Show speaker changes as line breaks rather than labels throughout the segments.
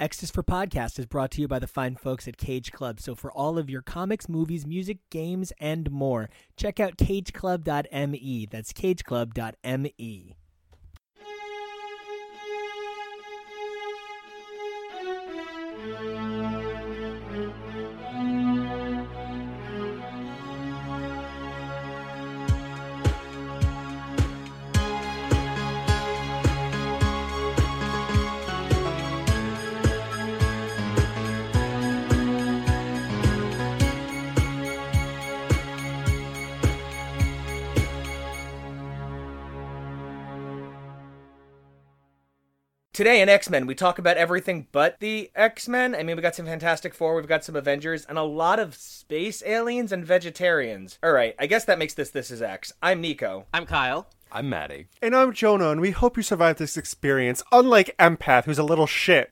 X's for Podcast is brought to you by the fine folks at Cage Club. So for all of your comics, movies, music, games, and more, check out cageclub.me. That's cageclub.me.
Today in X Men, we talk about everything but the X Men. I mean, we got some Fantastic Four, we've got some Avengers, and a lot of space aliens and vegetarians. All right, I guess that makes this This Is X. I'm Nico.
I'm Kyle.
I'm Maddie.
And I'm Jonah, and we hope you survived this experience, unlike Empath, who's a little shit.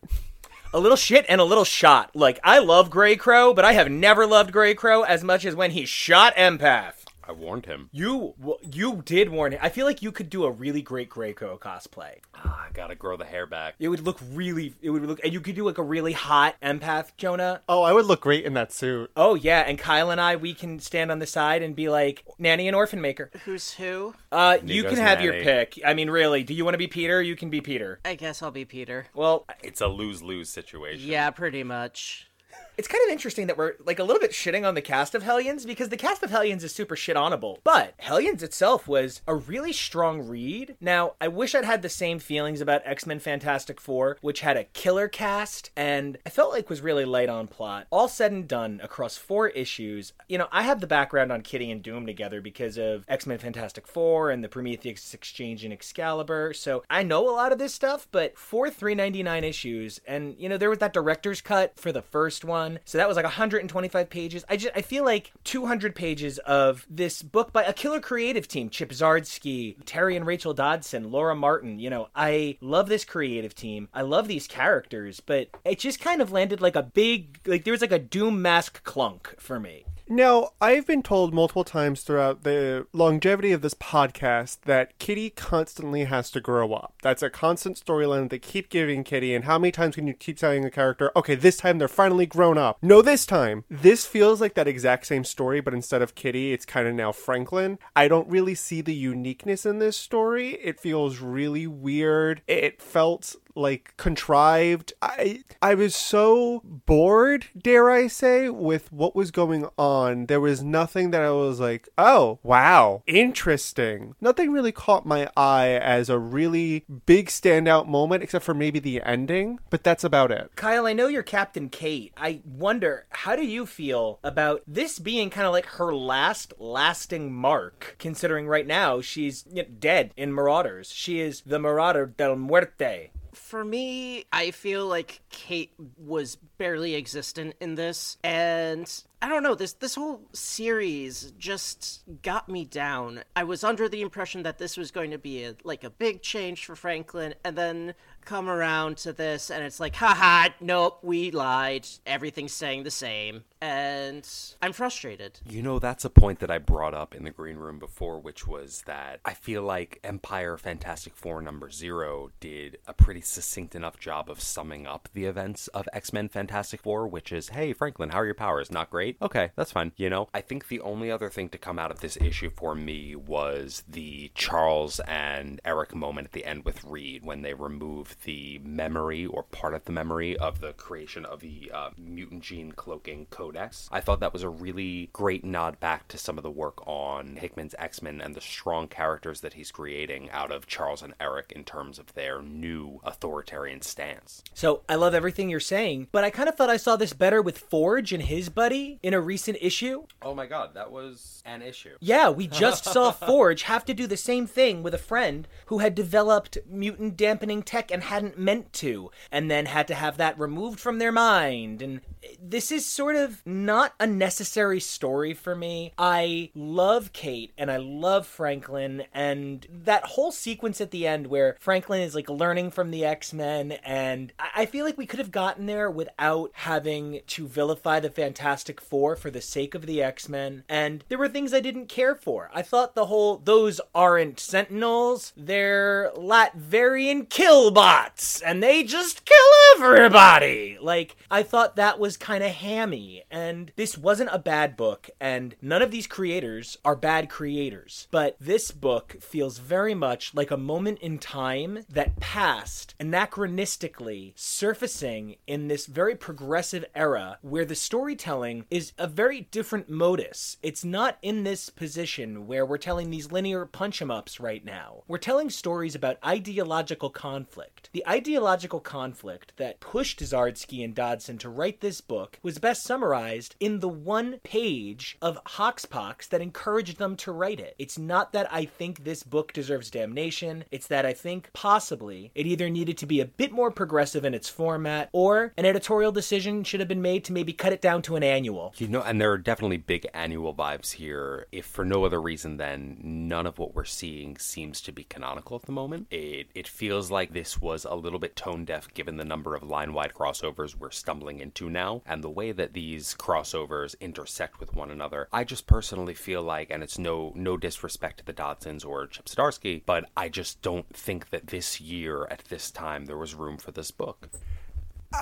A little shit and a little shot. Like, I love Grey Crow, but I have never loved Grey Crow as much as when he shot Empath.
I warned him.
You you did warn him. I feel like you could do a really great Grey Crow cosplay.
Ah, I gotta grow the hair back.
It would look really. It would look, and you could do like a really hot empath, Jonah.
Oh, I would look great in that suit.
Oh yeah, and Kyle and I, we can stand on the side and be like nanny and orphan maker.
Who's who?
Uh, you can have your pick. I mean, really, do you want to be Peter? You can be Peter.
I guess I'll be Peter.
Well,
It's a lose lose situation.
Yeah, pretty much.
It's kind of interesting that we're like a little bit shitting on the cast of Hellions because the cast of Hellions is super shit onable. But Hellions itself was a really strong read. Now, I wish I'd had the same feelings about X Men Fantastic Four, which had a killer cast and I felt like was really light on plot. All said and done across four issues, you know, I have the background on Kitty and Doom together because of X Men Fantastic Four and the Prometheus Exchange and Excalibur. So I know a lot of this stuff, but for 399 issues, and you know, there was that director's cut for the first one. So that was like 125 pages. I just I feel like 200 pages of this book by a killer creative team, Chip Zdarsky, Terry and Rachel Dodson, Laura Martin. You know, I love this creative team. I love these characters, but it just kind of landed like a big like there was like a doom mask clunk for me.
Now, I've been told multiple times throughout the longevity of this podcast that Kitty constantly has to grow up. That's a constant storyline they keep giving Kitty, and how many times can you keep telling a character, okay, this time they're finally grown up? No, this time. This feels like that exact same story, but instead of Kitty, it's kind of now Franklin. I don't really see the uniqueness in this story. It feels really weird. It felt like contrived. I I was so bored, dare I say, with what was going on. There was nothing that I was like, "Oh, wow, interesting." Nothing really caught my eye as a really big standout moment except for maybe the ending, but that's about it.
Kyle, I know you're Captain Kate. I wonder, how do you feel about this being kind of like her last lasting mark, considering right now she's dead in Marauders? She is the Marauder del Muerte.
For me, I feel like Kate was barely existent in this, and I don't know this this whole series just got me down. I was under the impression that this was going to be a, like a big change for Franklin, and then come around to this, and it's like, haha, nope, we lied. Everything's staying the same, and I'm frustrated.
You know, that's a point that I brought up in the green room before, which was that I feel like Empire Fantastic Four number zero did a pretty succinct enough job of summing up the events of X Men Fantastic Four, which is, hey, Franklin, how are your powers? Not great? Okay, that's fine. You know, I think the only other thing to come out of this issue for me was the Charles and Eric moment at the end with Reed when they remove the memory or part of the memory of the creation of the uh, mutant gene cloaking codex. I thought that was a really great nod back to some of the work on Hickman's X Men and the strong characters that he's creating out of Charles and Eric in terms of their new authoritarian stance.
So I love everything you're saying, but I kind of thought I saw this better with Forge and his buddy in a recent issue.
Oh my god, that was an issue.
Yeah, we just saw Forge have to do the same thing with a friend who had developed mutant dampening tech and hadn't meant to, and then had to have that removed from their mind. And this is sort of not a necessary story for me. I love Kate and I love Franklin, and that whole sequence at the end where Franklin is like learning from the X Men, and I feel like we could have gotten there without having to vilify the Fantastic Four for the sake of the X Men. And there were things I didn't care for. I thought the whole those aren't Sentinels, they're Latverian killbots robots and they just kill everybody. Like, I thought that was kind of hammy. And this wasn't a bad book, and none of these creators are bad creators. But this book feels very much like a moment in time that passed anachronistically, surfacing in this very progressive era where the storytelling is a very different modus. It's not in this position where we're telling these linear punch em ups right now. We're telling stories about ideological conflict. The ideological conflict that pushed Zdarsky and Dodson to write this book was best summarized in the one page of Hoxpox that encouraged them to write it. It's not that I think this book deserves damnation, it's that I think possibly it either needed to be a bit more progressive in its format or an editorial decision should have been made to maybe cut it down to an annual.
You know, and there are definitely big annual vibes here, if for no other reason than none of what we're seeing seems to be canonical at the moment. It, it feels like this was a little bit tone deaf given the number of line wide crossovers we're stumbling into now and the way that these crossovers intersect with one another. I just personally feel like, and it's no no disrespect to the Dodsons or Chip Zdarsky, but I just don't think that this year at this time there was room for this book.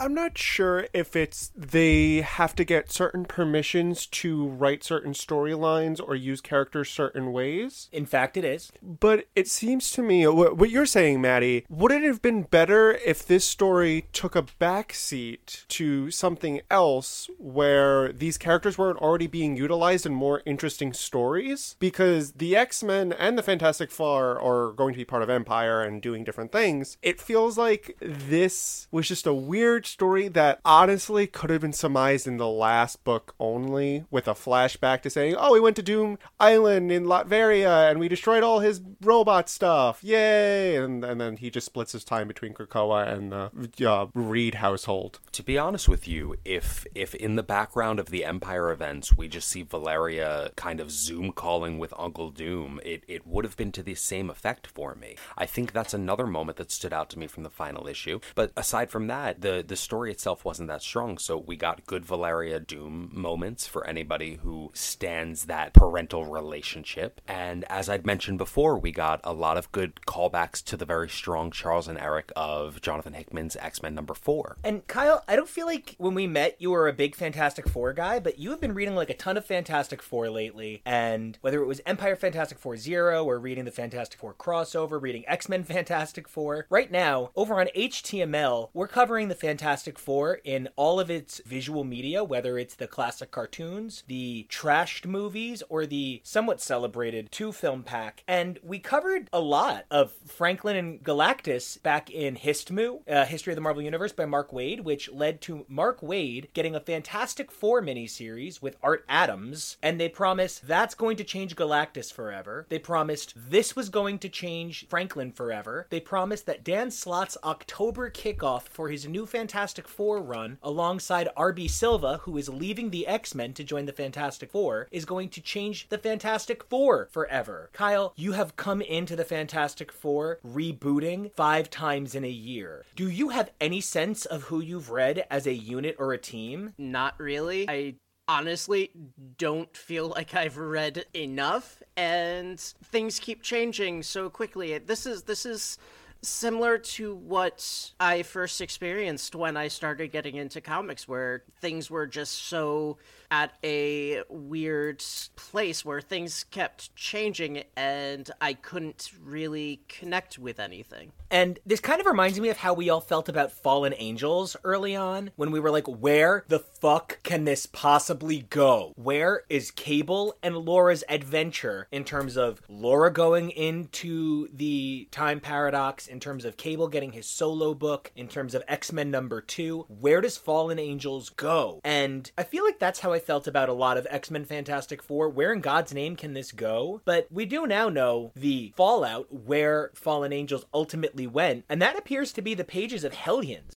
I'm not sure if it's they have to get certain permissions to write certain storylines or use characters certain ways.
In fact, it is.
But it seems to me what, you're saying, Maddie, would it have been better if this story took a backseat to something else where these characters weren't already being utilized in more interesting stories? Because the X Men and the Fantastic Four are going to be part of Empire and doing different things. It feels like this was just a weird story that honestly could have been surmised in the last book only with a flashback to saying, oh, we went to Doom Island in Latveria and we destroyed all his robot stuff. Yay! And, and then he just splits his time between Krakoa and the uh, Reed household.
To be honest with you, if if in the background of the Empire events we just see Valeria kind of Zoom calling with Uncle Doom, it, it would have been to the same effect for me. I think that's another moment that stood out to me from the final issue. But aside from that, the the story itself wasn't that strong, so we got good Valeria Doom moments for anybody who stands that parental relationship. And as I'd mentioned before, we got a lot of good callbacks to the very strong Charles and Eric of Jonathan Hickman's X Men number four.
And Kyle, I don't feel like when we met you were a big Fantastic Four guy, but you have been reading like a ton of Fantastic Four lately. And whether it was Empire Fantastic Four Zero or reading the Fantastic Four crossover, reading X Men Fantastic Four, right now over on HTML, we're covering the Fantastic Four in all of its visual media, whether it's the classic cartoons, the trashed movies, or the somewhat celebrated two film pack. And we covered a lot of Franklin and Galactus back in Histmu, uh, History of the Marvel Universe by Mark Waid, which led to Mark Waid getting a Fantastic Four miniseries with Art Adams. And they promised that's going to change Galactus forever. They promised this was going to change Franklin forever. They promised that Dan Slott's October kickoff for his new Fantastic Four run, alongside RB Silva, who is leaving the X Men to join the Fantastic Four, is going to change the Fantastic Four forever. Kyle, you have come into the Fantastic Four rebooting five times in a year. Do you have any sense of who you've read as a unit or a team?
Not really. I honestly don't feel like I've read enough and things keep changing so quickly. This is this is similar to what I first experienced when I started getting into comics where things were just so at a weird place where things kept changing and I couldn't really connect with anything.
And this kind of reminds me of how we all felt about Fallen Angels early on when we were like, where the fuck can this possibly go? Where is Cable and Laura's adventure in terms of Laura going into the time paradox, in terms of Cable getting his solo book, in terms of X Men number two? Where does Fallen Angels go? And I feel like that's how I felt about a lot of X Men Fantastic Four. Where in God's name can this go? But we do now know the fallout where Fallen Angels ultimately went, and that appears to be the pages of Hellions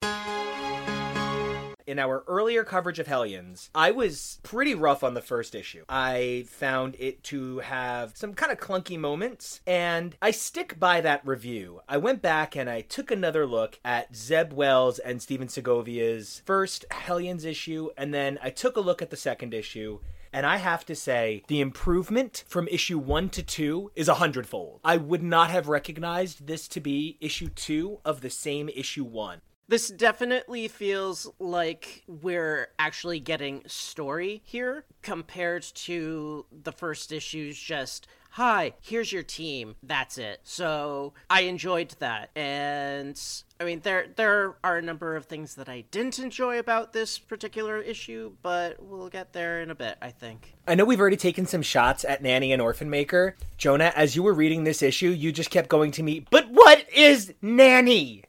in our earlier coverage of Hellions, I was pretty rough on the first issue. I found it to have some kind of clunky moments, and I stick by that review. I went back and I took another look at Zeb Wells and Stephen Segovia's first Hellions issue, and then I took a look at the second issue. And I have to say, the improvement from issue one to two is a hundredfold. I would not have recognized this to be issue two of the same issue one.
This definitely feels like we're actually getting story here compared to the first issues just hi, here's your team. That's it. So I enjoyed that. And I mean there there are a number of things that I didn't enjoy about this particular issue, but we'll get there in a bit, I think.
I know we've already taken some shots at Nanny and Orphan Maker. Jonah, as you were reading this issue, you just kept going to me, but what is Nanny?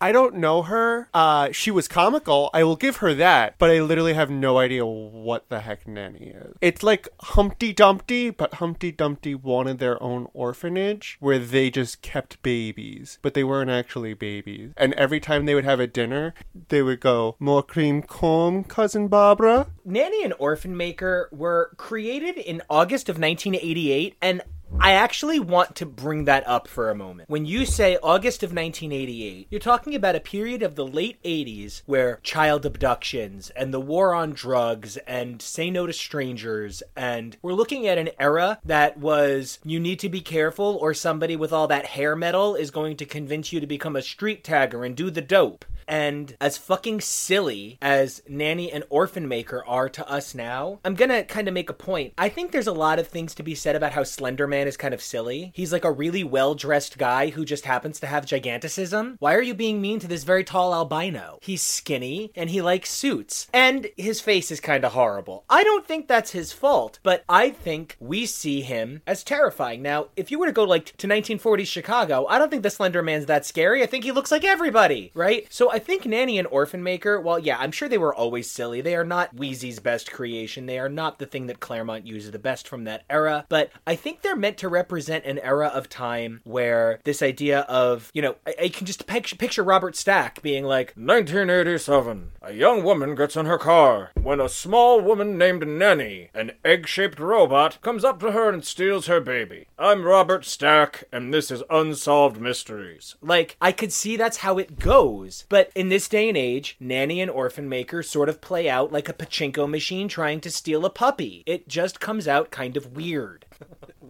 I don't know her. Uh, she was comical. I will give her that, but I literally have no idea what the heck Nanny is. It's like Humpty Dumpty, but Humpty Dumpty wanted their own orphanage where they just kept babies, but they weren't actually babies. And every time they would have a dinner, they would go, "More cream comb, cousin Barbara."
Nanny and Orphan Maker were created in August of 1988, and I actually want to bring that up for a moment. When you say August of 1988, you're talking about a period of the late 80s where child abductions and the war on drugs and say no to strangers, and we're looking at an era that was you need to be careful or somebody with all that hair metal is going to convince you to become a street tagger and do the dope. And as fucking silly as Nanny and Orphan Maker are to us now, I'm gonna kind of make a point. I think there's a lot of things to be said about how Slender Man is kind of silly. He's like a really well dressed guy who just happens to have giganticism. Why are you being mean to this very tall albino? He's skinny and he likes suits. And his face is kind of horrible. I don't think that's his fault, but I think we see him as terrifying. Now, if you were to go like to 1940s Chicago, I don't think the Slender Man's that scary. I think he looks like everybody, right? So I think Nanny and Orphan Maker, well, yeah, I'm sure they were always silly. They are not Weezie's best creation. They are not the thing that Claremont uses the best from that era, but I think they're meant to represent an era of time where this idea of, you know, I, I can just picture, picture Robert Stack being like,
1987. A young woman gets in her car when a small woman named Nanny, an egg shaped robot, comes up to her and steals her baby. I'm Robert Stack, and this is Unsolved Mysteries.
Like, I could see that's how it goes. But in this day and age, Nanny and Orphan Maker sort of play out like a pachinko machine trying to steal a puppy. It just comes out kind of weird.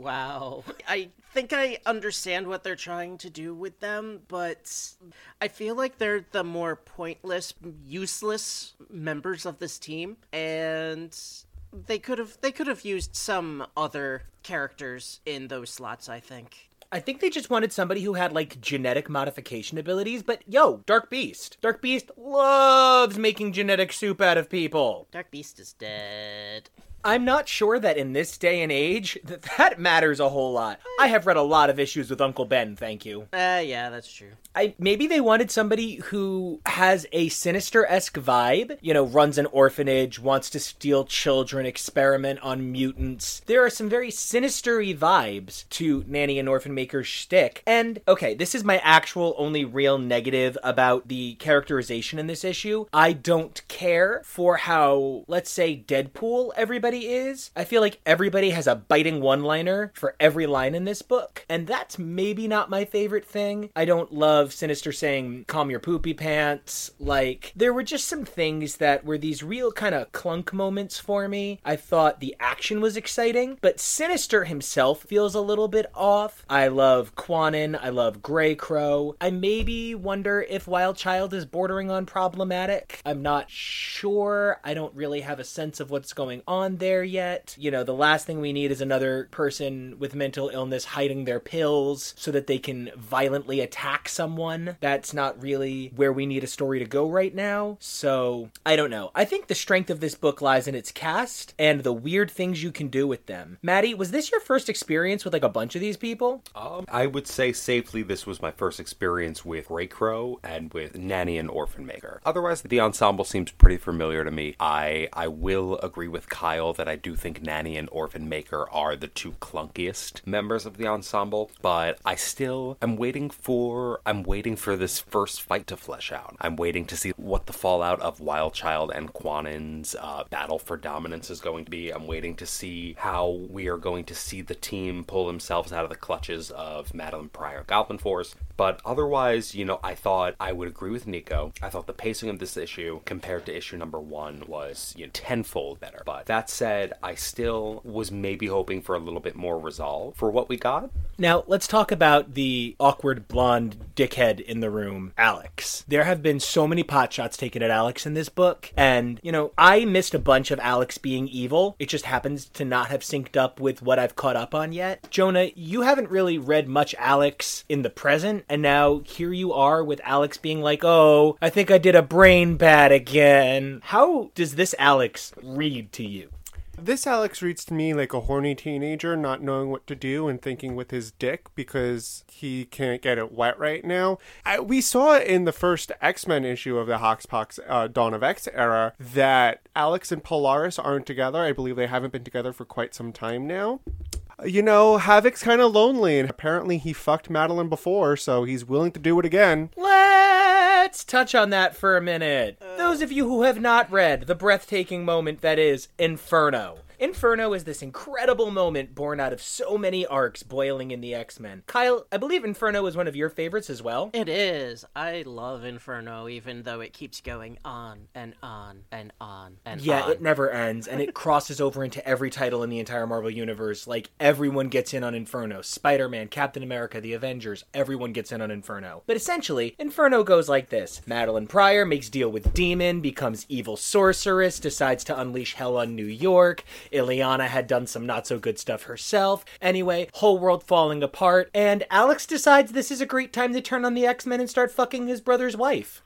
Wow. I think I understand what they're trying to do with them, but I feel like they're the more pointless, useless members of this team and they could have they could have used some other characters in those slots, I think.
I think they just wanted somebody who had like genetic modification abilities, but yo, Dark Beast. Dark Beast loves making genetic soup out of people.
Dark Beast is dead.
I'm not sure that in this day and age that that matters a whole lot. I have read a lot of issues with Uncle Ben, thank you.
Uh yeah, that's true.
I maybe they wanted somebody who has a sinister-esque vibe, you know, runs an orphanage, wants to steal children, experiment on mutants. There are some very sinistery vibes to Nanny and Orphan Maker's shtick. And okay, this is my actual only real negative about the characterization in this issue. I don't care for how, let's say, Deadpool everybody is. I feel like everybody has a biting one-liner for every line in this book, and that's maybe not my favorite thing. I don't love Sinister saying, calm your poopy pants. Like, there were just some things that were these real kind of clunk moments for me. I thought the action was exciting, but Sinister himself feels a little bit off. I love Kwannon. I love Grey Crow. I maybe wonder if Wild Child is bordering on problematic. I'm not sure. I don't really have a sense of what's going on there yet. You know, the last thing we need is another person with mental illness hiding their pills so that they can violently attack someone. That's not really where we need a story to go right now. So, I don't know. I think the strength of this book lies in its cast and the weird things you can do with them. Maddie, was this your first experience with like a bunch of these people?
Um, I would say safely this was my first experience with Grey Crow and with Nanny and Orphan Maker. Otherwise, the ensemble seems pretty familiar to me. I I will agree with Kyle that I do think Nanny and Orphan Maker are the two clunkiest members of the ensemble, but I still am waiting for I'm waiting for this first fight to flesh out. I'm waiting to see what the fallout of Wild Child and Kwannon's uh, battle for dominance is going to be. I'm waiting to see how we are going to see the team pull themselves out of the clutches of Madelyne Pryor Goblin Force. But otherwise, you know, I thought I would agree with Nico. I thought the pacing of this issue compared to issue number one was, you know, tenfold better. But that said, I still was maybe hoping for a little bit more resolve for what we got.
Now, let's talk about the awkward blonde dickhead in the room, Alex. There have been so many pot shots taken at Alex in this book, and, you know, I missed a bunch of Alex being evil. It just happens to not have synced up with what I've caught up on yet. Jonah, you haven't really read much Alex in the present, and now here you are with Alex being like, oh, I think I did a brain bad again. How does this Alex read to you?
This Alex reads to me like a horny teenager not knowing what to do and thinking with his dick because he can't get it wet right now. I, we saw in the first X Men issue of the Hoxpox uh, Dawn of X era that Alex and Polaris aren't together. I believe they haven't been together for quite some time now. You know, Havoc's kind of lonely, and apparently he fucked Madelyne before, so he's willing to do it again.
Let's touch on that for a minute. Those of you who have not read the breathtaking moment that is Inferno. Inferno is this incredible moment born out of so many arcs boiling in the X Men. Kyle, I believe Inferno is one of your favorites as well.
It is. I love Inferno, even though it keeps going on and on and on and on.
Yeah,
on.
it never ends, and it crosses over into every title in the entire Marvel Universe. Like, everyone gets in on Inferno. Spider Man, Captain America, the Avengers, everyone gets in on Inferno. But essentially, Inferno goes like this Madelyne Pryor makes deal with Demon, becomes evil sorceress, decides to unleash hell on New York. Illyana had done some not so good stuff herself. Anyway, whole world falling apart, and Alex decides this is a great time to turn on the X Men and start fucking his brother's wife.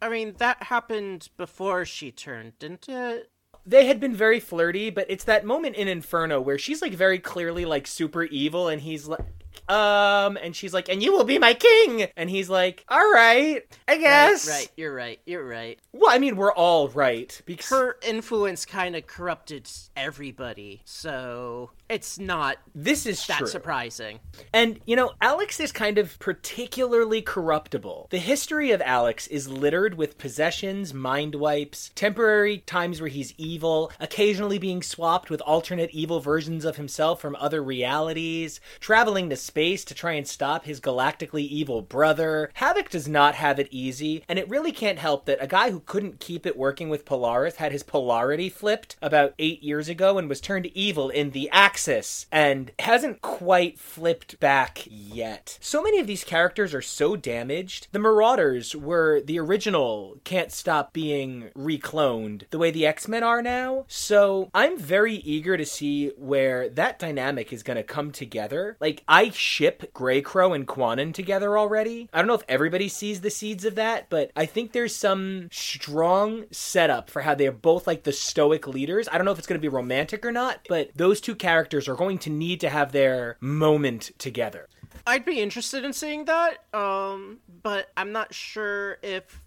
I mean, that happened before she turned, didn't it?
they had been very flirty, but it's that moment in Inferno where she's like very clearly like super evil, and he's like, um, and she's like, and you will be my king, and he's like, all right, I guess.
Right, right, you're right, you're right.
Well, I mean, we're all right because
Her influence kind of corrupted everybody, so it's not
this is
that
true.
surprising.
And, you know, Alex is kind of particularly corruptible. The history of Alex is littered with possessions, mind wipes, temporary times where he's evil, occasionally being swapped with alternate evil versions of himself from other realities, traveling to space to try and stop his galactically evil brother. Havoc does not have it easy, and it really can't help that a guy who couldn't keep it working with Polaris had his polarity flipped about eight years ago and was turned evil in the Axis, and hasn't quite flipped back yet. So many of these characters are so damaged. The Marauders were the original Can't Stop Being recloned, the way the X Men are now. So I'm very eager to see where that dynamic is going to come together. Like, I ship Grey Crow and Kwannon together already. I don't know if everybody sees the seeds of that, but I think there's some strong setup for how they're both like the stoic leaders. I don't know if it's going to be romantic or not, but those two characters are going to need to have their moment together.
I'd be interested in seeing that, um, but I'm not sure if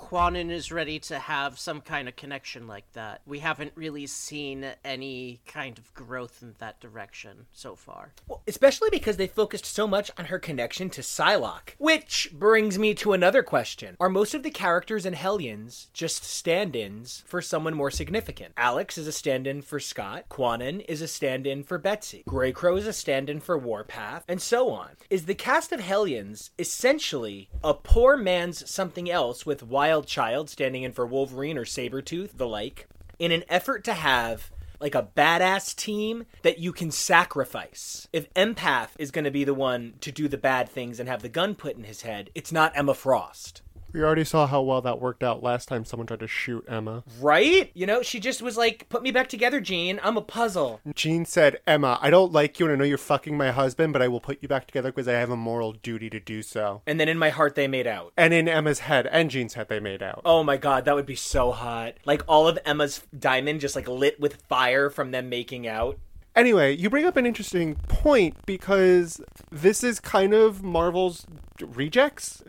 Kwannon is ready to have some kind of connection like that. We haven't really seen any kind of growth in that direction so far.
Well, especially because they focused so much on her connection to Psylocke. Which brings me to another question. Are most of the characters in Hellions just stand-ins for someone more significant? Alex is a stand-in for Scott, Kwannon is a stand-in for Betsy, Grey Crow is a stand-in for Warpath, and so on. Is the cast of Hellions essentially a poor man's something else with Wild Child standing in for Wolverine or Sabretooth, the like, in an effort to have like a badass team that you can sacrifice. If Empath is going to be the one to do the bad things and have the gun put in his head, it's not Emma Frost.
We already saw how well that worked out last time someone tried to shoot Emma.
Right? You know, she just was like, put me back together, Jean. I'm a puzzle.
Jean said, Emma, I don't like you and I know you're fucking my husband, but I will put you back together because I have a moral duty to do so.
And then in my heart, they made out.
And in Emma's head and Jean's head, they made out.
Oh my god, that would be so hot. Like all of Emma's diamond just like lit with fire from them making out.
Anyway, you bring up an interesting point because this is kind of Marvel's rejects.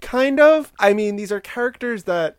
Kind of. I mean, these are characters that,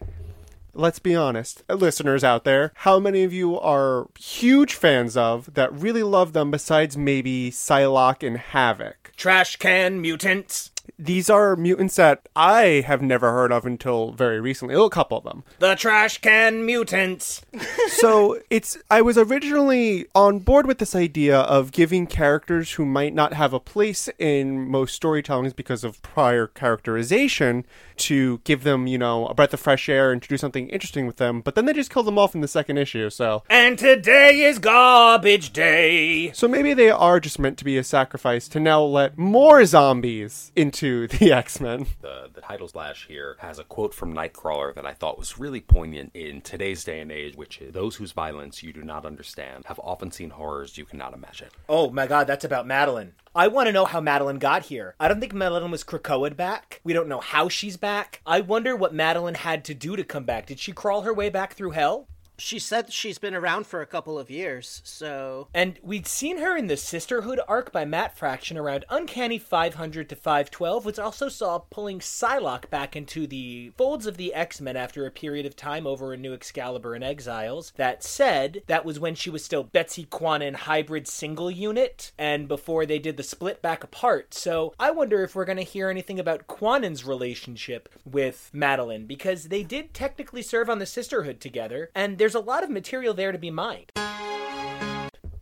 let's be honest, uh, listeners out there, how many of you are huge fans of that really love them besides maybe Psylocke and Havoc?
Trash can mutants.
These are mutants that I have never heard of until very recently. A couple of them.
The trash can mutants.
so it's I was originally on board with this idea of giving characters who might not have a place in most storytellings because of prior characterization to give them, you know, a breath of fresh air and to do something interesting with them, but then they just kill them off in the second issue, so
And today is garbage day.
so maybe they are just meant to be a sacrifice to now let more zombies into the X-Men.
The, the title slash here has a quote from Nightcrawler that I thought was really poignant in today's day and age, which is Those whose violence you do not understand have often seen horrors you cannot imagine.
Oh my god, that's about Madelyne. I want to know how Madelyne got here. I don't think Madelyne was Krakoa'd back. We don't know how she's back. I wonder what Madelyne had to do to come back. Did she crawl her way back through hell?
She said she's been around for a couple of years, so
And we'd seen her in the Sisterhood arc by Matt Fraction around Uncanny 500 to 512, which also saw pulling Psylocke back into the folds of the X Men after a period of time over in New Excalibur and Exiles. That said, that was when she was still Betsy Kwannon hybrid single unit, and before they did the split back apart. So I wonder if we're going to hear anything about Kwannon's relationship with Madelyne, because they did technically serve on the Sisterhood together, and there's a lot of material there to be mined.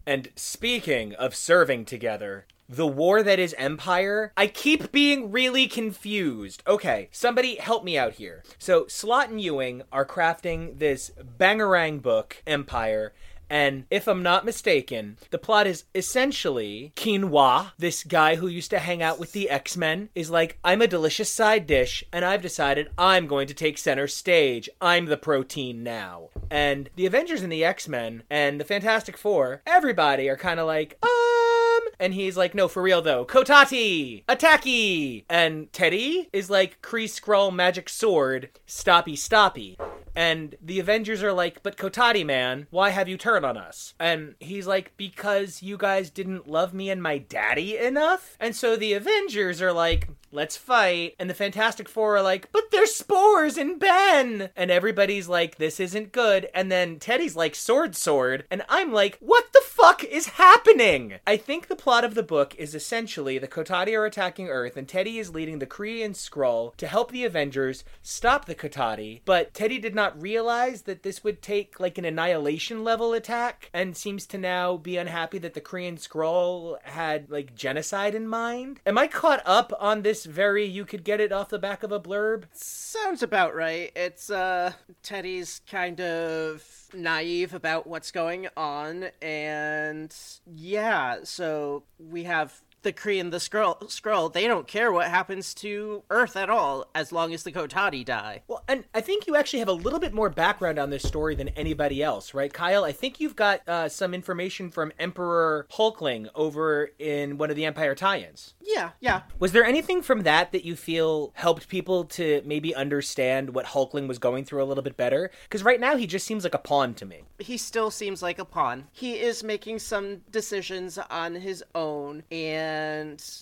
And speaking of serving together, the war that is Empire, I keep being really confused. Okay, somebody help me out here. So, Slott and Ewing are crafting this bangarang book, Empire. And if I'm not mistaken, the plot is essentially Quinoa, this guy who used to hang out with the X Men, is like, I'm a delicious side dish, and I've decided I'm going to take center stage. I'm the protein now. And the Avengers and the X Men and the Fantastic Four, everybody are kind of like, uh, um. And he's like, no, for real though. Kotati! Attacky! And Teddy is like, Kree Skrull Magic Sword, stoppy stoppy. And the Avengers are like, but Kotati, man, why have you turned on us? And he's like, because you guys didn't love me and my daddy enough? And so the Avengers are like, let's fight. And the Fantastic Four are like, but there's spores in Ben. And everybody's like, this isn't good. And then Teddy's like, sword, sword. And I'm like, what the fuck is happening? I think the plot of the book is essentially the Kotati are attacking Earth, and Teddy is leading the Kree and Skrull to help the Avengers stop the Kotati. But Teddy did not realize that this would take like an annihilation level attack, and seems to now be unhappy that the Kree and Skrull had like genocide in mind. Am I caught up on this very you could get it off the back of a blurb?
sounds about right. It's uh Teddy's kind of naive about what's going on and yeah, so we have the Kree and the Skrull, Skrull, they don't care what happens to Earth at all as long as the Kotati die.
Well, and I think you actually have a little bit more background on this story than anybody else, right, Kyle? I think you've got uh, some information from Emperor Hulkling over in one of the Empire tie-ins.
Yeah, yeah.
Was there anything from that that you feel helped people to maybe understand what Hulkling was going through a little bit better? Because right now he just seems like a pawn to me.
He still seems like a pawn. He is making some decisions on his own and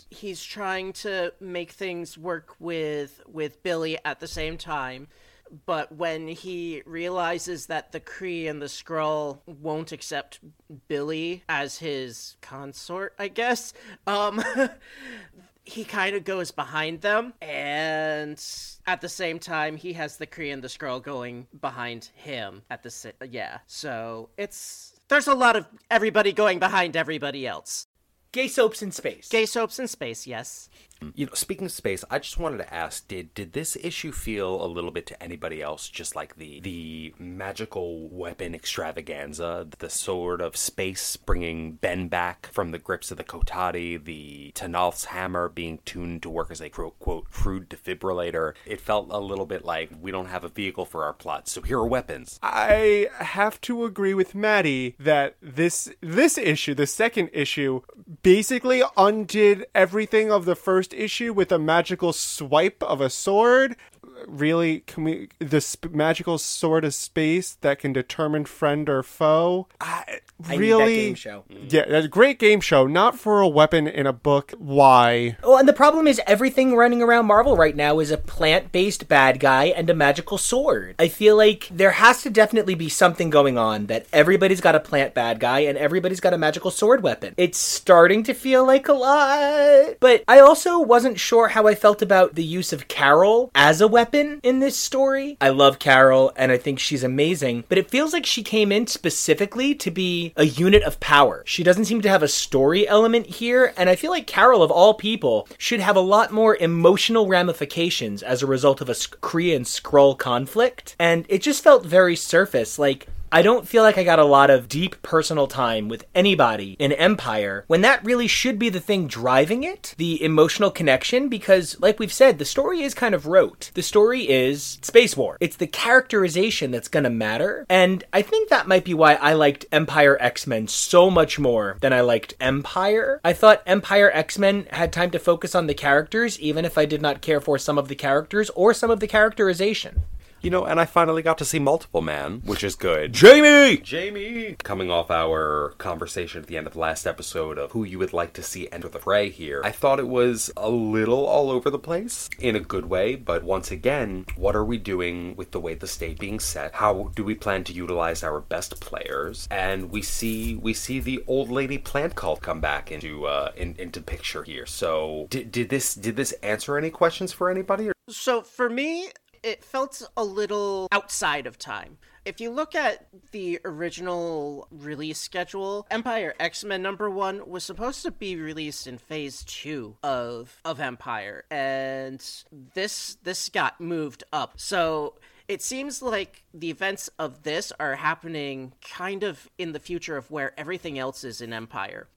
he's trying to make things work with with Billy at the same time. But when he realizes that the Kree and the Skrull won't accept Billy as his consort, I guess, um he kind of goes behind them and at the same time he has the Kree and the Skrull going behind him at the si- yeah. So it's there's a lot of everybody going behind everybody else.
Gay soaps in space.
Gay soaps in space, yes.
You know, speaking of space, I just wanted to ask: Did did this issue feel a little bit to anybody else just like the the magical weapon extravaganza, the sword of space bringing Ben back from the grips of the Kotati, the Tanalth's hammer being tuned to work as a quote quote crude defibrillator? It felt a little bit like we don't have a vehicle for our plot, so here are weapons.
I have to agree with Maddie that this this issue, the second issue, basically undid everything of the first issue with a magical swipe of a sword. Really commu- the sp- magical sword of space that can determine friend or foe. I,
I
really,
game show.
Mm. yeah, a great game show. Not for a weapon in a book. Why?
Well, and the problem is everything running around Marvel right now is a plant-based bad guy and a magical sword. I feel like there has to definitely be something going on that everybody's got a plant bad guy and everybody's got a magical sword weapon. It's starting to feel like a lot. But I also wasn't sure how I felt about the use of Carol as a weapon in this story. I love Carol and I think she's amazing, but it feels like she came in specifically to be a unit of power. She doesn't seem to have a story element here, and I feel like Carol, of all people, should have a lot more emotional ramifications as a result of a Kree and Skrull conflict. And it just felt very surface. Like, I don't feel like I got a lot of deep personal time with anybody in Empire when that really should be the thing driving it, the emotional connection, because, like we've said, the story is kind of rote. The story is Space War. It's the characterization that's gonna matter, and I think that might be why I liked Empire X Men so much more than I liked Empire. I thought Empire X Men had time to focus on the characters, even if I did not care for some of the characters or some of the characterization.
You know, and I finally got to see Multiple Man, which is good.
Jamie!
Jamie! Coming off our conversation at the end of the last episode of who you would like to see enter the fray here, I thought it was a little all over the place in a good way, but once again, what are we doing with the way the stage being set? How do we plan to utilize our best players? And we see we see the old lady plant cult come back into uh, in, into picture here. So did, did this did this answer any questions for anybody? Or-
So for me, it felt a little outside of time. If you look at the original release schedule, Empire X-Men number 1 was supposed to be released in phase 2 of of Empire and this this got moved up. So it seems like the events of this are happening kind of in the future of where everything else is in Empire.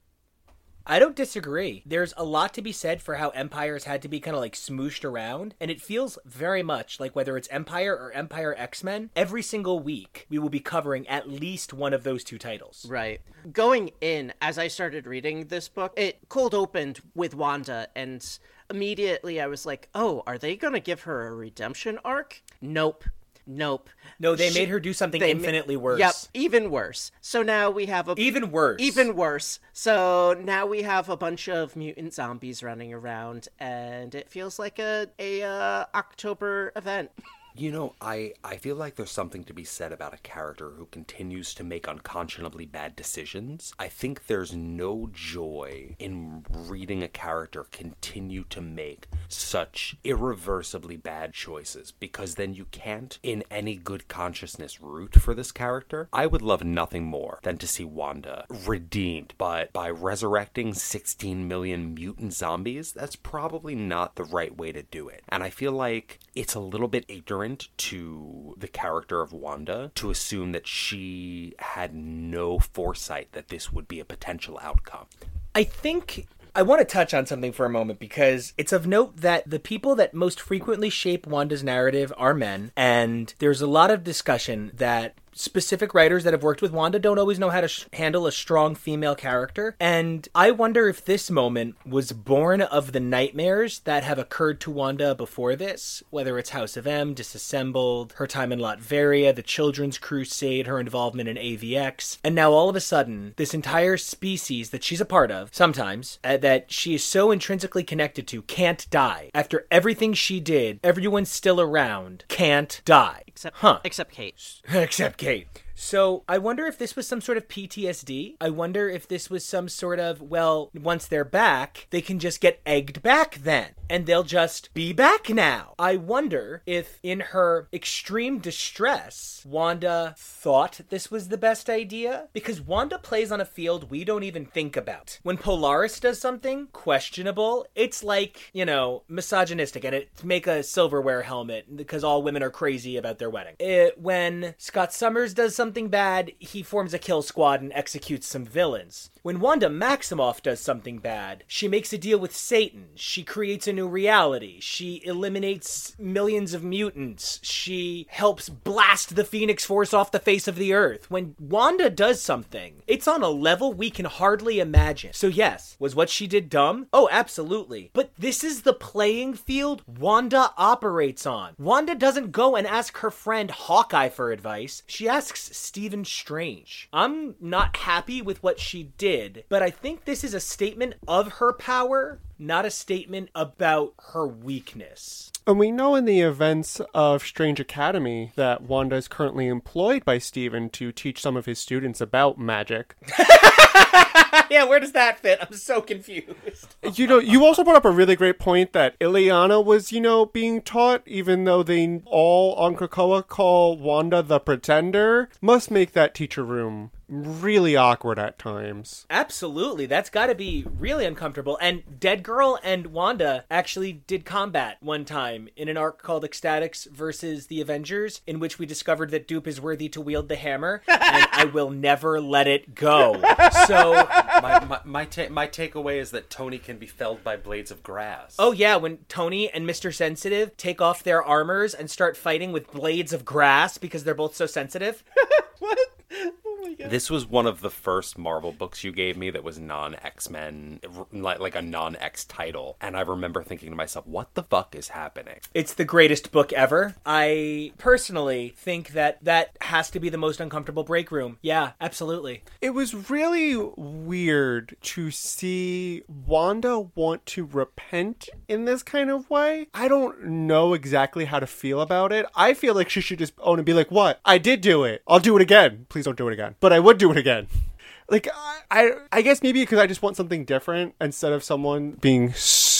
I don't disagree. There's a lot to be said for how Empires had to be kind of like smooshed around, and it feels very much like whether it's Empire or Empire X Men, every single week we will be covering at least one of those two titles.
Right. Going in, as I started reading this book, it cold opened with Wanda, and immediately I was like, oh, are they going to give her a redemption arc? Nope. Nope.
No, they
She-
made her do something
they ma-
infinitely worse.
Yep, even worse. So now we have a
Even worse.
even worse. So now we have a bunch of mutant zombies running around, and it feels like a a uh, October event.
You know, I, I feel like there's something to be said about a character who continues to make unconscionably bad decisions. I think there's no joy in reading a character continue to make such irreversibly bad choices because then you can't, in any good consciousness, root for this character. I would love nothing more than to see Wanda redeemed, but by resurrecting 16 million mutant zombies, that's probably not the right way to do it. And I feel like it's a little bit ignorant to the character of Wanda to assume that she had no foresight that this would be a potential outcome.
I think I want to touch on something for a moment because it's of note that the people that most frequently shape Wanda's narrative are men, and there's a lot of discussion that specific writers that have worked with Wanda don't always know how to sh- handle a strong female character. And I wonder if this moment was born of the nightmares that have occurred to Wanda before this, whether it's House of M, Disassembled, her time in Latveria, the Children's Crusade, her involvement in AVX, and now all of a sudden, this entire species that she's a part of, sometimes, uh, that she is so intrinsically connected to, can't die. After everything she did, everyone still around can't die.
Except
Huh.
except Kate.
Except Kate. So I wonder if this was some sort of PTSD. I wonder if this was some sort of, well, once they're back, they can just get egged back then. And they'll just be back now. I wonder if in her extreme distress, Wanda thought this was the best idea. Because Wanda plays on a field we don't even think about. When Polaris does something questionable, it's like, you know, misogynistic and it make a silverware helmet because all women are crazy about their wedding. It, when Scott Summers does something something bad, he forms a kill squad and executes some villains. When Wanda Maximoff does something bad, she makes a deal with Satan. She creates a new reality. She eliminates millions of mutants. She helps blast the Phoenix Force off the face of the earth. When Wanda does something, it's on a level we can hardly imagine. So, yes, was what she did dumb? Oh, absolutely. But this is the playing field Wanda operates on. Wanda doesn't go and ask her friend Hawkeye for advice, she asks Stephen Strange. I'm not happy with what she did did, but I think this is a statement of her power, not a statement about her weakness.
And we know in the events of Strange Academy that Wanda is currently employed by Stephen to teach some of his students about magic.
yeah, where does that fit? I'm so confused.
You know, you also brought up a really great point that Illyana was, you know, being taught, even though they all on Krakoa call Wanda the Pretender, must make that teacher room really awkward at times.
Absolutely. That's got to be really uncomfortable. And Dead Girl and Wanda actually did combat one time in an arc called X-Statix versus the Avengers, in which we discovered that Doop is worthy to wield the hammer, and I will never let it go. So
my my my, ta- my takeaway is that Tony can be felled by blades of grass.
Oh yeah, when Tony and Mr. Sensitive take off their armors and start fighting with blades of grass because they're both so sensitive.
what?
This was one of the first Marvel books you gave me that was non X Men, like, like a non X title. And I remember thinking to myself, what the fuck is happening?
It's the greatest book ever. I personally think that that has to be the most uncomfortable break room. Yeah, absolutely.
It was really weird to see Wanda want to repent in this kind of way. I don't know exactly how to feel about it. I feel like she should just own and be like, what? I did do it. I'll do it again. Please don't do it again. But I would do it again. Like I, I, I guess maybe because I just want something different instead of someone being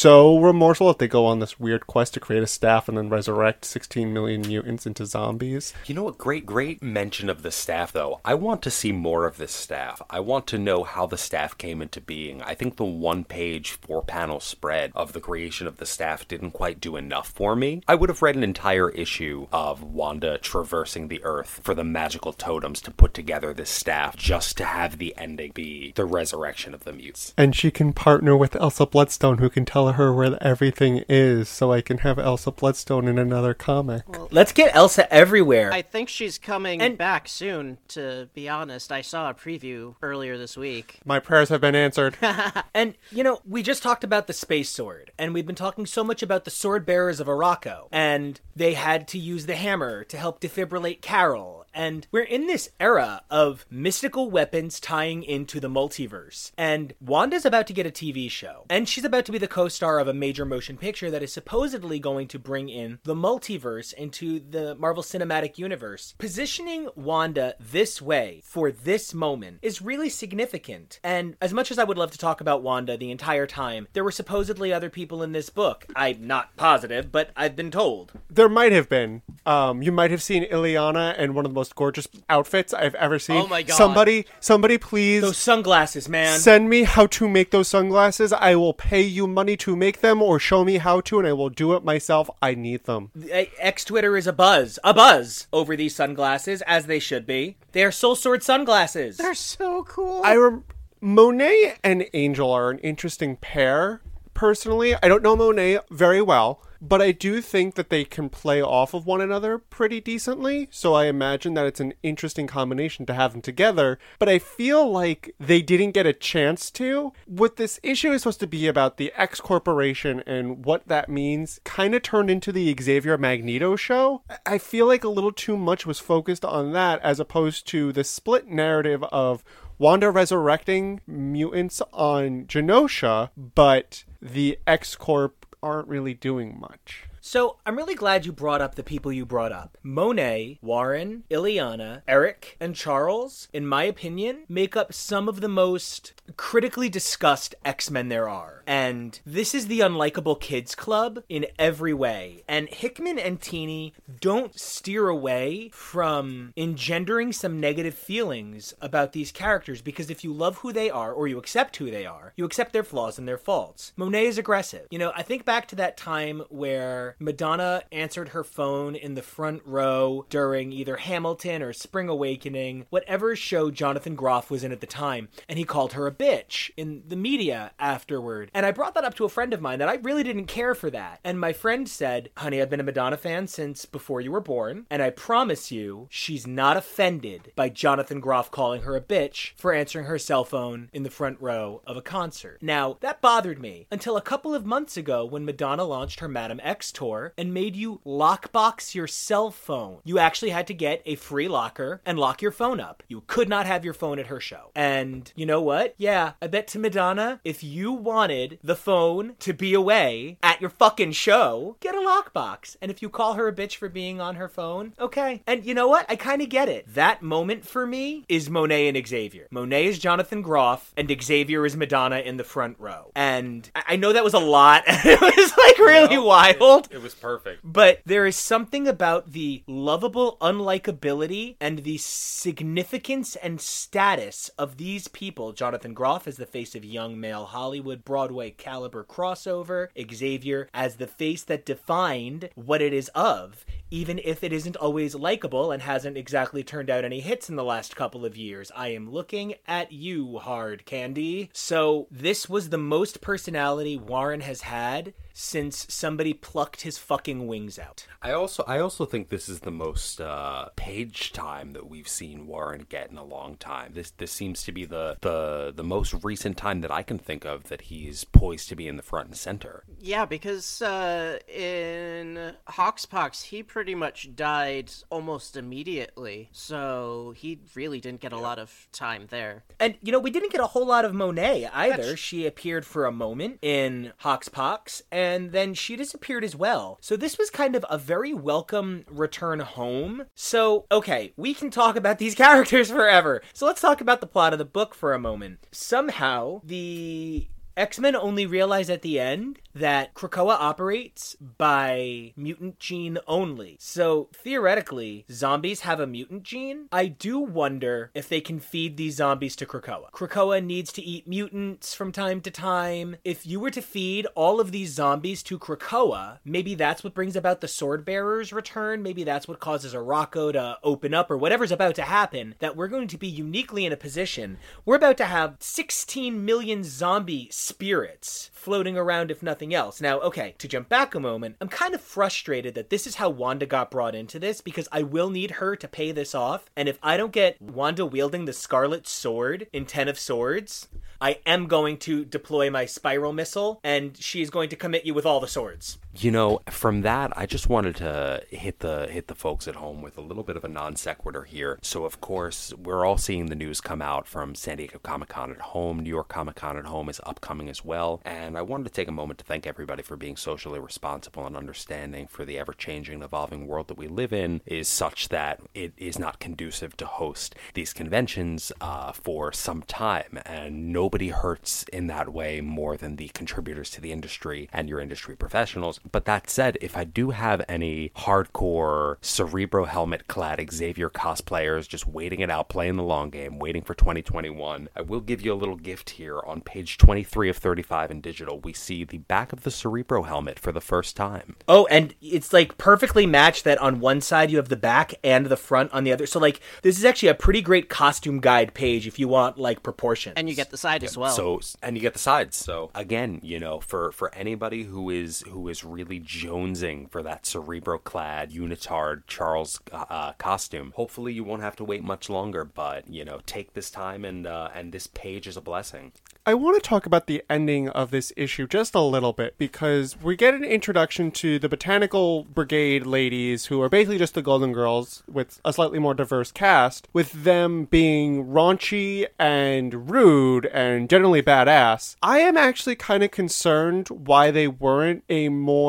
remorseful if they go on this weird quest to create a staff and then resurrect 16 million mutants into zombies.
You know what? Great, great mention of the staff, though. I want to see more of this staff. I want to know how the staff came into being. I think the one page, four panel spread of the creation of the staff didn't quite do enough for me. I would have read an entire issue of Wanda traversing the earth for the magical totems to put together this staff just to have the ending be the resurrection of the mutes.
And she can partner with Elsa Bloodstone, who can tell her where everything is, so I can have Elsa Bloodstone in another comic.
Well, Let's get Elsa everywhere.
I think she's coming and- back soon, to be honest. I saw a preview earlier this week.
My prayers have been answered.
and, you know, we just talked about the space sword, and we've been talking so much about the sword bearers of Arakko, and they had to use the hammer to help defibrillate Carol and we're in this era of mystical weapons tying into the multiverse. And Wanda's about to get a TV show. And she's about to be the co star of a major motion picture that is supposedly going to bring in the multiverse into the Marvel Cinematic Universe. Positioning Wanda this way for this moment is really significant. And as much as I would love to talk about Wanda the entire time, there were supposedly other people in this book. I'm not positive, but I've been told.
There might have been. Um, you might have seen Illyana and one of the most most gorgeous outfits I've ever seen.
Oh my god!
Somebody, somebody, please
those sunglasses, man.
Send me how to make those sunglasses. I will pay you money to make them, or show me how to, and I will do it myself. I need them.
Eh, X Twitter is a buzz, a buzz over these sunglasses, as they should be. They are Soul Sword sunglasses.
They're so cool.
I rem- Monet and Angel are an interesting pair. Personally, I don't know Monet very well but I do think that they can play off of one another pretty decently. So I imagine that it's an interesting combination to have them together. But I feel like they didn't get a chance to. What this issue is supposed to be about the X Corporation and what that means kind of turned into the Xavier Magneto show. I feel like a little too much was focused on that as opposed to the split narrative of Wanda resurrecting mutants on Genosha, but the X Corp aren't really doing much.
So I'm really glad you brought up the people you brought up. Monet, Warren, Illyana, Eric, and Charles, in my opinion, make up some of the most critically discussed X-Men there are. And this is the unlikable kids club in every way. And Hickman and Tini don't steer away from engendering some negative feelings about these characters because if you love who they are or you accept who they are, you accept their flaws and their faults. Monet is aggressive. You know, I think back to that time where Madonna answered her phone in the front row during either Hamilton or Spring Awakening, whatever show Jonathan Groff was in at the time, and he called her a bitch in the media afterward. And I brought that up to a friend of mine that I really didn't care for that. And my friend said, Honey, I've been a Madonna fan since before you were born, and I promise you, she's not offended by Jonathan Groff calling her a bitch for answering her cell phone in the front row of a concert. Now, that bothered me until a couple of months ago when Madonna launched her Madame X tour and made you lockbox your cell phone. You actually had to get a free locker and lock your phone up. You could not have your phone at her show. And you know what? Yeah, I bet to Madonna, if you wanted the phone to be away at your fucking show, get a lockbox. And if you call her a bitch for being on her phone, okay. And you know what? I kind of get it. That moment for me is Monet and Xavier. Monet is Jonathan Groff, and Xavier is Madonna in the front row. And I I know that was a lot. it was like really wild.
It was perfect.
But there is something about the lovable unlikability and the significance and status of these people. Jonathan Groff is the face of young male Hollywood Broadway caliber crossover, Xavier as the face that defined what it is of, even if it isn't always likable and hasn't exactly turned out any hits in the last couple of years. I am looking at you, hard candy. So, this was the most personality Warren has had since somebody plucked his fucking wings out.
I also I also think this is the most uh, page time that we've seen Warren get in a long time. This this seems to be the the the most recent time that I can think of that he's poised to be in the front and center.
Yeah, because uh, in Hoxpox, he pretty much died almost immediately, so he really didn't get a lot of time there.
And you know, we didn't get a whole lot of Monet either. She appeared for a moment in Hoxpox, and then she disappeared as well. So this was kind of a very welcome return home. So, okay, we can talk about these characters forever. So let's talk about the plot of the book for a moment. Somehow, the X-Men only realize at the end that Krakoa operates by mutant gene only. So theoretically, zombies have a mutant gene. I do wonder if they can feed these zombies to Krakoa. Krakoa needs to eat mutants from time to time. If you were to feed all of these zombies to Krakoa, maybe that's what brings about the sword bearer's return. Maybe that's what causes Arakko to open up or whatever's about to happen. That we're going to be uniquely in a position. We're about to have 16 million zombie spirits floating around, if nothing else. Now, okay, to jump back a moment, I'm kind of frustrated that this is how Wanda got brought into this because I will need her to pay this off. And if I don't get Wanda wielding the Scarlet Sword in Ten of Swords, I am going to deploy my spiral missile and she is going to commit you with all the swords.
You know, from that, I just wanted to hit the hit the folks at home with a little bit of a non sequitur here. So, of course, we're all seeing the news come out from San Diego Comic Con at home. New York Comic Con at home is upcoming as well, and I wanted to take a moment to thank everybody for being socially responsible and understanding for the ever changing, evolving world that we live in is such that it is not conducive to host these conventions uh, for some time, and nobody hurts in that way more than the contributors to the industry and your industry professionals. But that said, if I do have any hardcore cerebro helmet clad Xavier cosplayers just waiting it out, playing the long game, waiting for 2021, I will give you a little gift here. On page 23 of 35 in digital, we see the back of the cerebro helmet for the first time.
Oh, and it's like perfectly matched that on one side you have the back and the front on the other. So, like, this is actually a pretty great costume guide page if you want, like, proportions.
And you get the side as well.
So and you get the sides. So again, you know, for for anybody who is who is really jonesing for that cerebro-clad unitard Charles uh, costume, hopefully you won't have to wait much longer. But you know, take this time and uh, and this page is a blessing.
I want to talk about the ending of this issue just a little bit because we get an introduction to the Botanical Brigade ladies who are basically just the Golden Girls with a slightly more diverse cast, with them being raunchy and rude and generally badass. I am actually kind of concerned why they weren't a more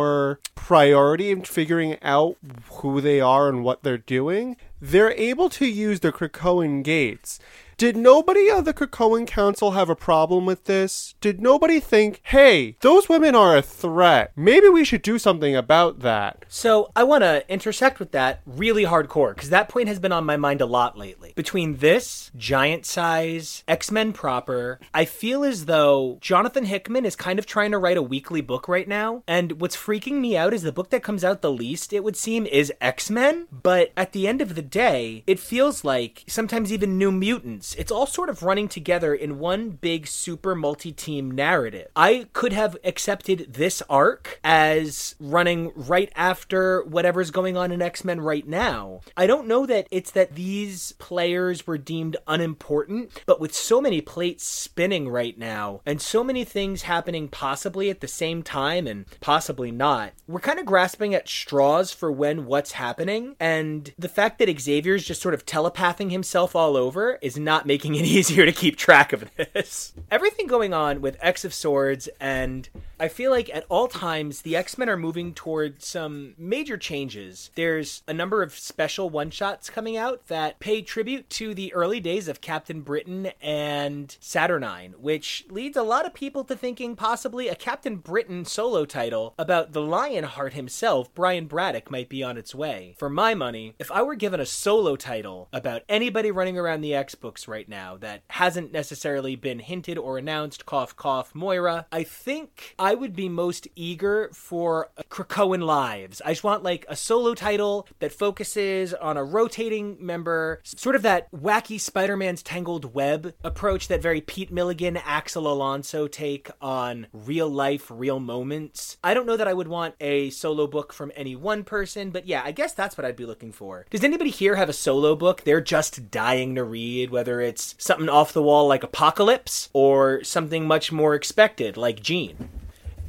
priority in figuring out who they are and what they're doing. They're able to use the Krakoan gates Did nobody on the Krakoan Council have a problem with this? Did nobody think, hey, those women are a threat? Maybe we should do something about that.
So I want to intersect with that really hardcore because that point has been on my mind a lot lately. Between this, Giant Size, X Men proper, I feel as though Jonathan Hickman is kind of trying to write a weekly book right now. And what's freaking me out is the book that comes out the least, it would seem, is X Men. But at the end of the day, it feels like sometimes even New Mutants, it's all sort of running together in one big super multi team narrative. I could have accepted this arc as running right after whatever's going on in X Men right now. I don't know that it's that these players were deemed unimportant, but with so many plates spinning right now and so many things happening possibly at the same time and possibly not, we're kind of grasping at straws for when what's happening. And the fact that Xavier's just sort of telepathing himself all over is not making it easier to keep track of this. Everything going on with X of Swords, and I feel like at all times the X Men are moving toward some major changes. There's a number of special one shots coming out that pay tribute to the early days of Captain Britain and Saturnine, which leads a lot of people to thinking possibly a Captain Britain solo title about the Lionheart himself, Brian Braddock, might be on its way. For my money, if I were given a solo title about anybody running around the X books right now that hasn't necessarily been hinted or announced, cough, cough, Moira, I think I would be most eager for Krakoan Lives. I just want like a solo title that focuses on a rotating member, sort of that wacky Spider Man's Tangled Web approach, that very Pete Milligan, Axel Alonso take on real life, real moments. I don't know that I would want a solo book from any one person, but yeah, I guess that's what I'd be looking for. Does anybody here have a solo book they're just dying to read, whether it's something off the wall like Apocalypse or something much more expected like Gene?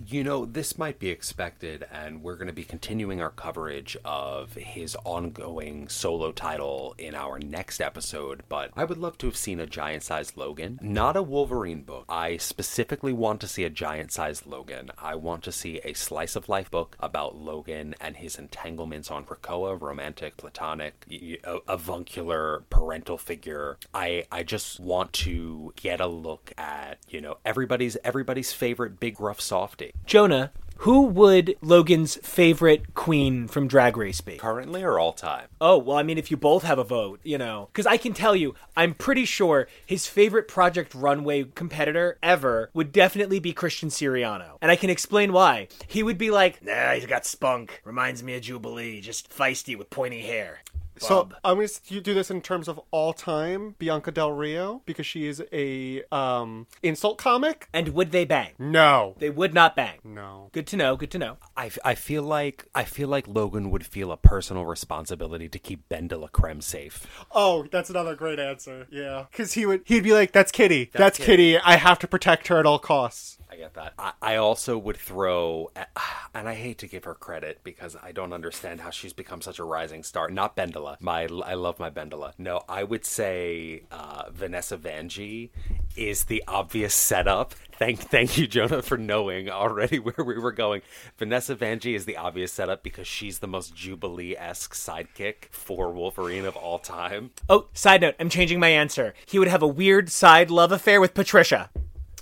You know, this might be expected, and we're going to be continuing our coverage of his ongoing solo title in our next episode. But I would love to have seen a giant sized Logan, not a Wolverine book. I specifically want to see a giant sized Logan. I want to see a slice of life book about Logan and his entanglements on Krakoa, romantic, platonic, avuncular, parental figure. I I just want to get a look at you know everybody's everybody's favorite big rough softy.
Jonah, who would Logan's favorite queen from Drag Race be?
Currently or all time?
Oh, well, I mean, if you both have a vote, you know. Because I can tell you, I'm pretty sure his favorite Project Runway competitor ever would definitely be Christian Siriano. And I can explain why. He would be like, nah, he's got spunk. Reminds me of Jubilee, just feisty with pointy hair.
So I'm going to do this in terms of all time Bianca Del Rio because she is a um insult comic.
And would they bang?
No,
They would not bang.
no.
Good to know, good to know.
I, I feel like I feel like Logan would feel a personal responsibility to keep BenDeLaCreme safe.
Oh, that's another great answer. Yeah, because he would he'd be like, "That's Kitty. That's, Kitty. I have to protect her at all costs."
I get that. I, I also would throw, and I hate to give her credit because I don't understand how she's become such a rising star. Not Bendela. My, I love my Bendela. No, I would say uh, Vanessa Vanjie is the obvious setup. Thank, thank you, Jonah, for knowing already where we were going. Vanessa Vanjie is the obvious setup because she's the most Jubilee-esque sidekick for Wolverine of all time.
Oh, side note, I'm changing my answer. He would have a weird side love affair with Patricia.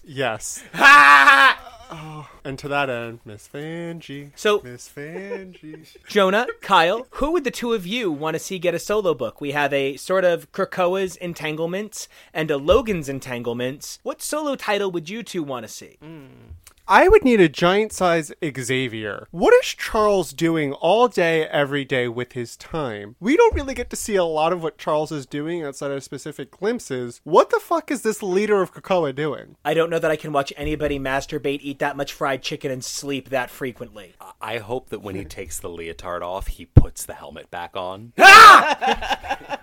Yes.
Ha!
And to that end, Miss Vanjie.
So-
Miss Vanjie.
Jonah, Kyle, who would the two of you want to see get a solo book? We have a sort of Krakoa's entanglements and a Logan's entanglements. What solo title would you two want to see? Hmm.
I would need a giant size Xavier. What is Charles doing all day, every day with his time? We don't really get to see a lot of what Charles is doing outside of specific glimpses. What the fuck is this leader of Krakoa doing?
I don't know that I can watch anybody masturbate, eat that much fried chicken, and sleep that frequently.
I hope that when he takes the leotard off, he puts the helmet back on. Ah!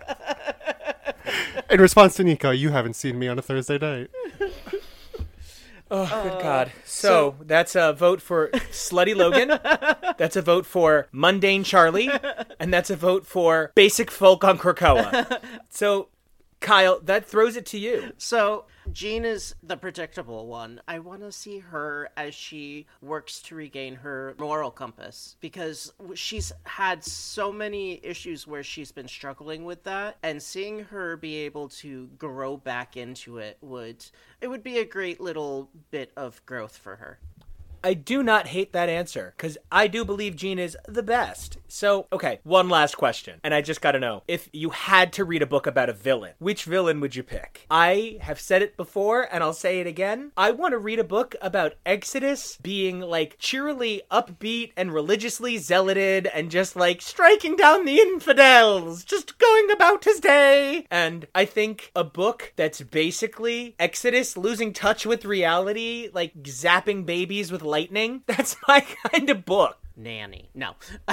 In response to Nico, you haven't seen me on a Thursday night.
Oh, good uh, God. So, that's a vote for Slutty Logan. that's a vote for Mundane Charlie. And that's a vote for Basic Folk on Krakoa. So, Kyle, that throws it to you.
So, Jean is the predictable one. I want to see her as she works to regain her moral compass because she's had so many issues where she's been struggling with that and seeing her be able to grow back into it would it would be a great little bit of growth for her.
I do not hate that answer because I do believe Jean is the best. So, okay, one last question. And I just got to know if you had to read a book about a villain, which villain would you pick? I have said it before and I'll say it again. I want to read a book about Exodus being like cheerily upbeat and religiously zealoted and just like striking down the infidels, just going about his day. And I think a book that's basically Exodus losing touch with reality, like zapping babies with lightning. That's my kind of book.
Nanny. No.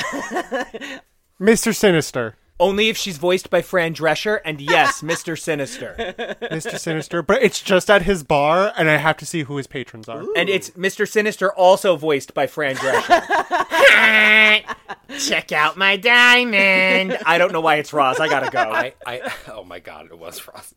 Mr. Sinister.
Only if she's voiced by Fran Drescher, and yes, Mr. Sinister.
Mr. Sinister, but it's just at his bar, and I have to see who his patrons are.
And it's Mr. Sinister, also voiced by Fran Drescher. Check out my diamond. I don't know why it's Ross. I gotta go.
I, I, oh my god, it was Ross.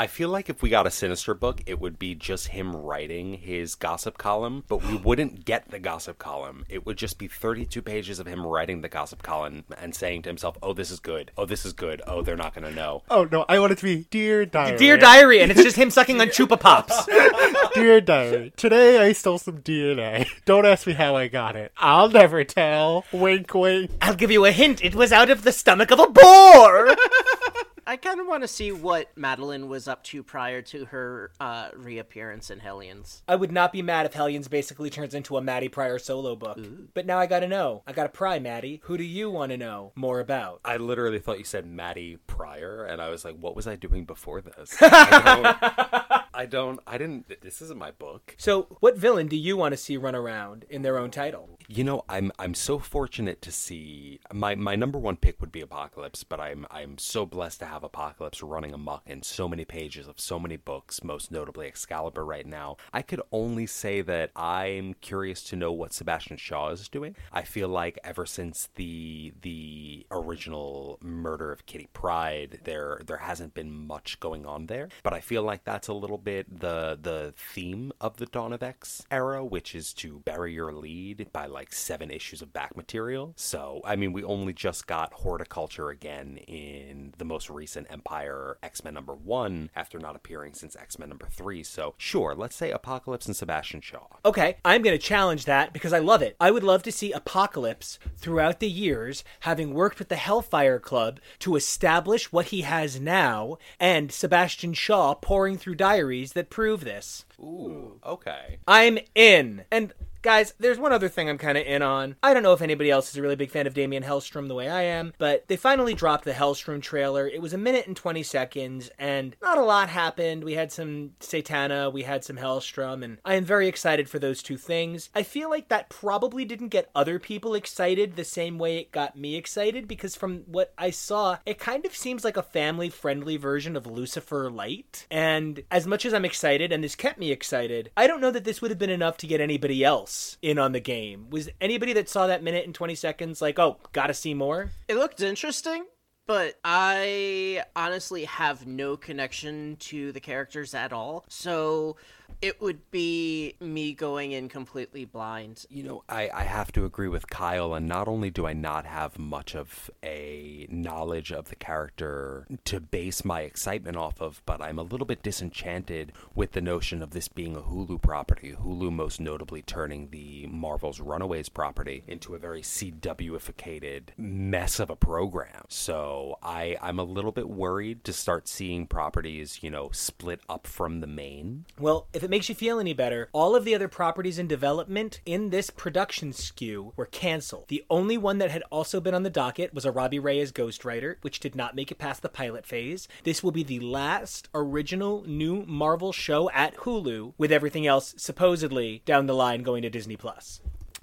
I feel like if we got a Sinister book, it would be just him writing his gossip column, but we wouldn't get the gossip column. It would just be 32 pages of him writing the gossip column and saying to himself, oh, this is good. Oh, this is good. Oh, they're not going to know.
Oh no, I want it to be Dear Diary.
Dear Diary, and it's just him sucking on Chupa Pops.
Dear Diary. Today I stole some DNA. Don't ask me how I got it. I'll never tell. Wink, wink.
I'll give you a hint. It was out of the stomach of a boar.
I kind of want to see what Madelyne was up to prior to her uh, reappearance in Hellions.
I would not be mad if Hellions basically turns into a Maddie Pryor solo book. But now I gotta know. I gotta pry, Maddie. Who do you want to know more about?
I literally thought you said Maddie Pryor, and I was like, what was I doing before this? I don't, I don't, I didn't, this isn't my book.
So, what villain do you want to see run around in their own title?
You know, I'm I'm so fortunate to see my my number one pick would be Apocalypse, but I'm I'm so blessed to have Apocalypse running amok in so many pages of so many books, most notably Excalibur right now. I could only say that I'm curious to know what Sebastian Shaw is doing. I feel like ever since the the original murder of Kitty Pryde, there there hasn't been much going on there, but I feel like that's a little bit the the theme of the Dawn of X era, which is to bury your lead by like seven issues of back material. So, I mean, we only just got horticulture again in the most recent Empyre X Men number one after not appearing since X Men number three. So, sure, let's say Apocalypse and Sebastian Shaw.
Okay, I'm going to challenge that because I love it. I would love to see Apocalypse throughout the years having worked with the Hellfire Club to establish what he has now, and Sebastian Shaw pouring through diaries that prove this.
Ooh, okay.
I'm in. And Guys, there's one other thing I'm kind of in on. I don't know if anybody else is a really big fan of Damien Hellstrom the way I am, but they finally dropped the Hellstrom trailer. It was a minute and 20 seconds, and not a lot happened. We had some Satana, we had some Hellstrom, and I am very excited for those two things. I feel like that probably didn't get other people excited the same way it got me excited, because from what I saw, it kind of seems like a family friendly version of Lucifer Light. And as much as I'm excited, and this kept me excited, I don't know that this would have been enough to get anybody else in on the game. Was anybody that saw that minute and 20 seconds like, oh, gotta see more?
It looked interesting, but I honestly have no connection to the characters at all. So it would be me going in completely blind.
You know, I, I have to agree with Kyle, and not only do I not have much of a knowledge of the character to base my excitement off of, but I'm a little bit disenchanted with the notion of this being a Hulu property. Hulu, most notably, turning the Marvel's Runaways property into a very CW-ificated mess of a program. So I, I'm a little bit worried to start seeing properties, you know, split up from the main.
Well, if it makes you feel any better, all of the other properties in development in this production skew were canceled. The only one that had also been on the docket was a Robbie Reyes Ghost Rider, which did not make it past the pilot phase. This will be the last original new Marvel show at Hulu, with everything else supposedly down the line going to Disney Plus.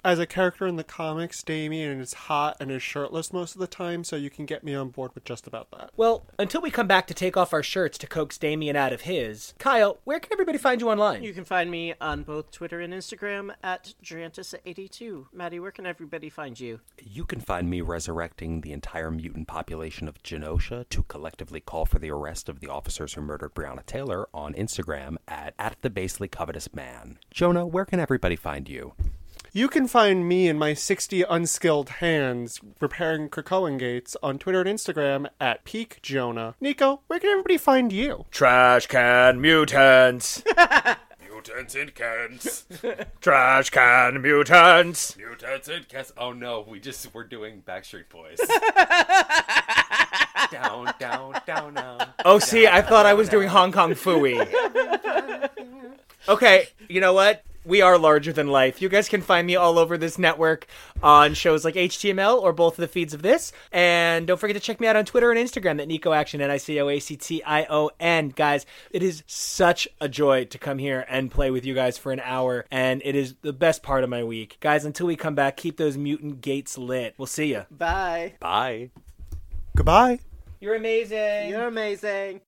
As a character in the comics, Damien is hot and is shirtless most of the time, so you can get me on board with just about that.
Well, until we come back to take off our shirts to coax Damien out of his, Kyle, where can everybody find you online?
You can find me on both Twitter and Instagram at Drantis82. Maddie, where can everybody find you?
You can find me resurrecting the entire mutant population of Genosha to collectively call for the arrest of the officers who murdered Breonna Taylor on Instagram at, at the basely covetous man. Jonah, where can everybody find you?
You can find me and my 60 unskilled hands repairing Krakoan gates on Twitter and Instagram at Peak Jonah. Nico, where can everybody find you?
Trash can mutants. mutants in cans. Trash can mutants.
Mutants and cans. Oh no, we just we're doing Backstreet Boys. down, down, down, down.
Oh, see, I thought I was doing Hong Kong Phooey. okay, you know what? We are larger than life. You guys can find me all over this network on shows like HTML or both of the feeds of this. And don't forget to check me out on Twitter and Instagram at Nico Action, N I C O A C T I O N. Guys, it is such a joy to come here and play with you guys for an hour. And it is the best part of my week. Guys, until we come back, keep those mutant gates lit. We'll see you.
Bye.
Bye.
Goodbye.
You're amazing.
You're amazing.